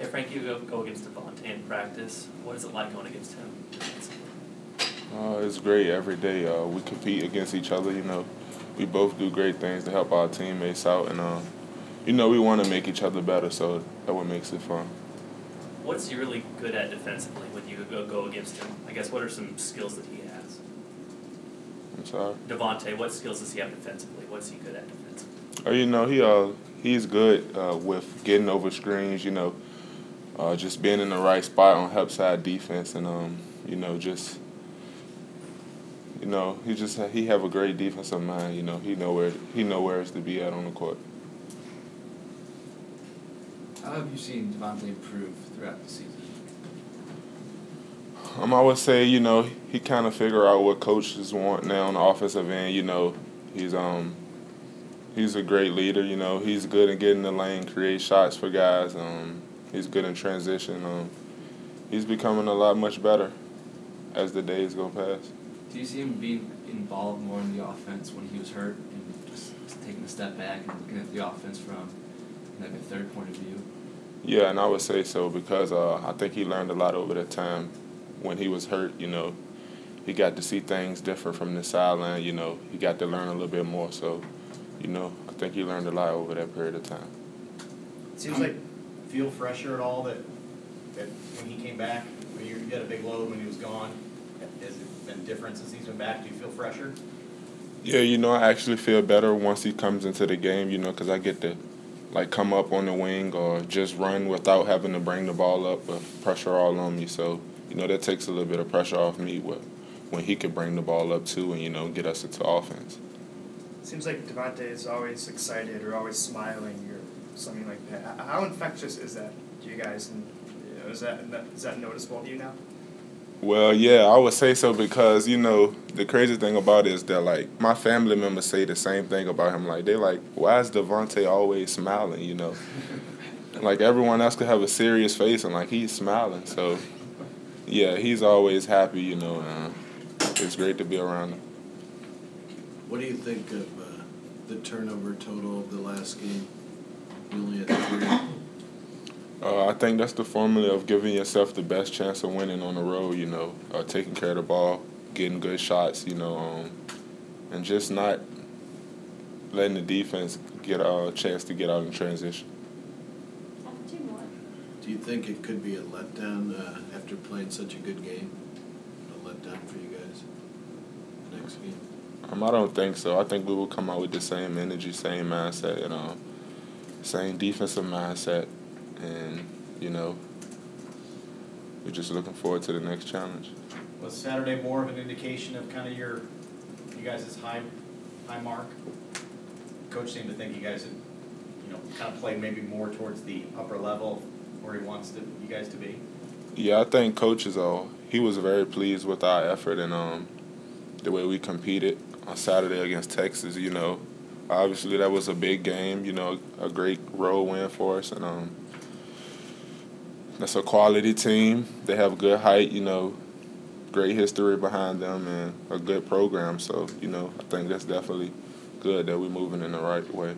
Yeah, Frank, you go, go against Devonté in practice. What is it like going against him? Uh, it's great every day. Uh, we compete against each other. You know, we both do great things to help our teammates out, and uh, you know we want to make each other better. So that what makes it fun. What's he really good at defensively when you go, go against him? I guess what are some skills that he has? I'm sorry. Devonté, what skills does he have defensively? What's he good at defensively? Oh, you know he uh he's good uh, with getting over screens. You know, uh, just being in the right spot on help side defense, and um you know just you know he just he have a great defensive mind. You know he know where he know where it's to be at on the court. How have you seen Devonté improve throughout the season? Um, I would say you know he kind of figure out what coaches want now on the offensive end. You know he's um he's a great leader. You know he's good at getting the lane, create shots for guys. Um, he's good in transition. Um, he's becoming a lot much better as the days go past. Do you see him being involved more in the offense when he was hurt and just taking a step back and looking at the offense from like a third point of view? Yeah, and I would say so because uh, I think he learned a lot over that time when he was hurt. You know, he got to see things different from the sideline. You know, he got to learn a little bit more. So, you know, I think he learned a lot over that period of time. Seems like feel fresher at all that, that when he came back, when you had a big load when he was gone, has it been different since he's been back? Do you feel fresher? Yeah, you know, I actually feel better once he comes into the game. You know, because I get to like come up on the wing or just run without having to bring the ball up with pressure all on me. So, you know, that takes a little bit of pressure off me with, when he could bring the ball up too and, you know, get us into offense. Seems like Devonté is always excited or always smiling or something like that. H- How infectious is that to you guys? And you know, is that is that noticeable to you now? Well, yeah, I would say so because you know the crazy thing about it is that like my family members say the same thing about him. Like they like, why is Devonté always smiling? You know, like everyone else could have a serious face and like he's smiling. So, yeah, he's always happy. You know, uh, it's great to be around him. What do you think of uh, the turnover total of the last game? You only had three. Uh, I think that's the formula of giving yourself the best chance of winning on the road. You know, uh, taking care of the ball, getting good shots. You know, um, and just not letting the defense get a chance to get out in transition. Do you think it could be a letdown uh, after playing such a good game? A letdown for you guys next game? Um, I don't think so. I think we will come out with the same energy, same mindset, and um, same defensive mindset, and you know, we're just looking forward to the next challenge. Was Saturday more of an indication of kind of your, you guys' high, high mark? Coach seemed to think you guys had, you know, kind of played maybe more towards the upper level where he wants to, you guys to be. Yeah, I think coach is all. He was very pleased with our effort and um, the way we competed on Saturday against Texas. You know, obviously that was a big game. You know, a great road win for us, and um, that's a quality team. They have good height. You know, great history behind them and a good program. So you know, I think that's definitely good that we're moving in the right way.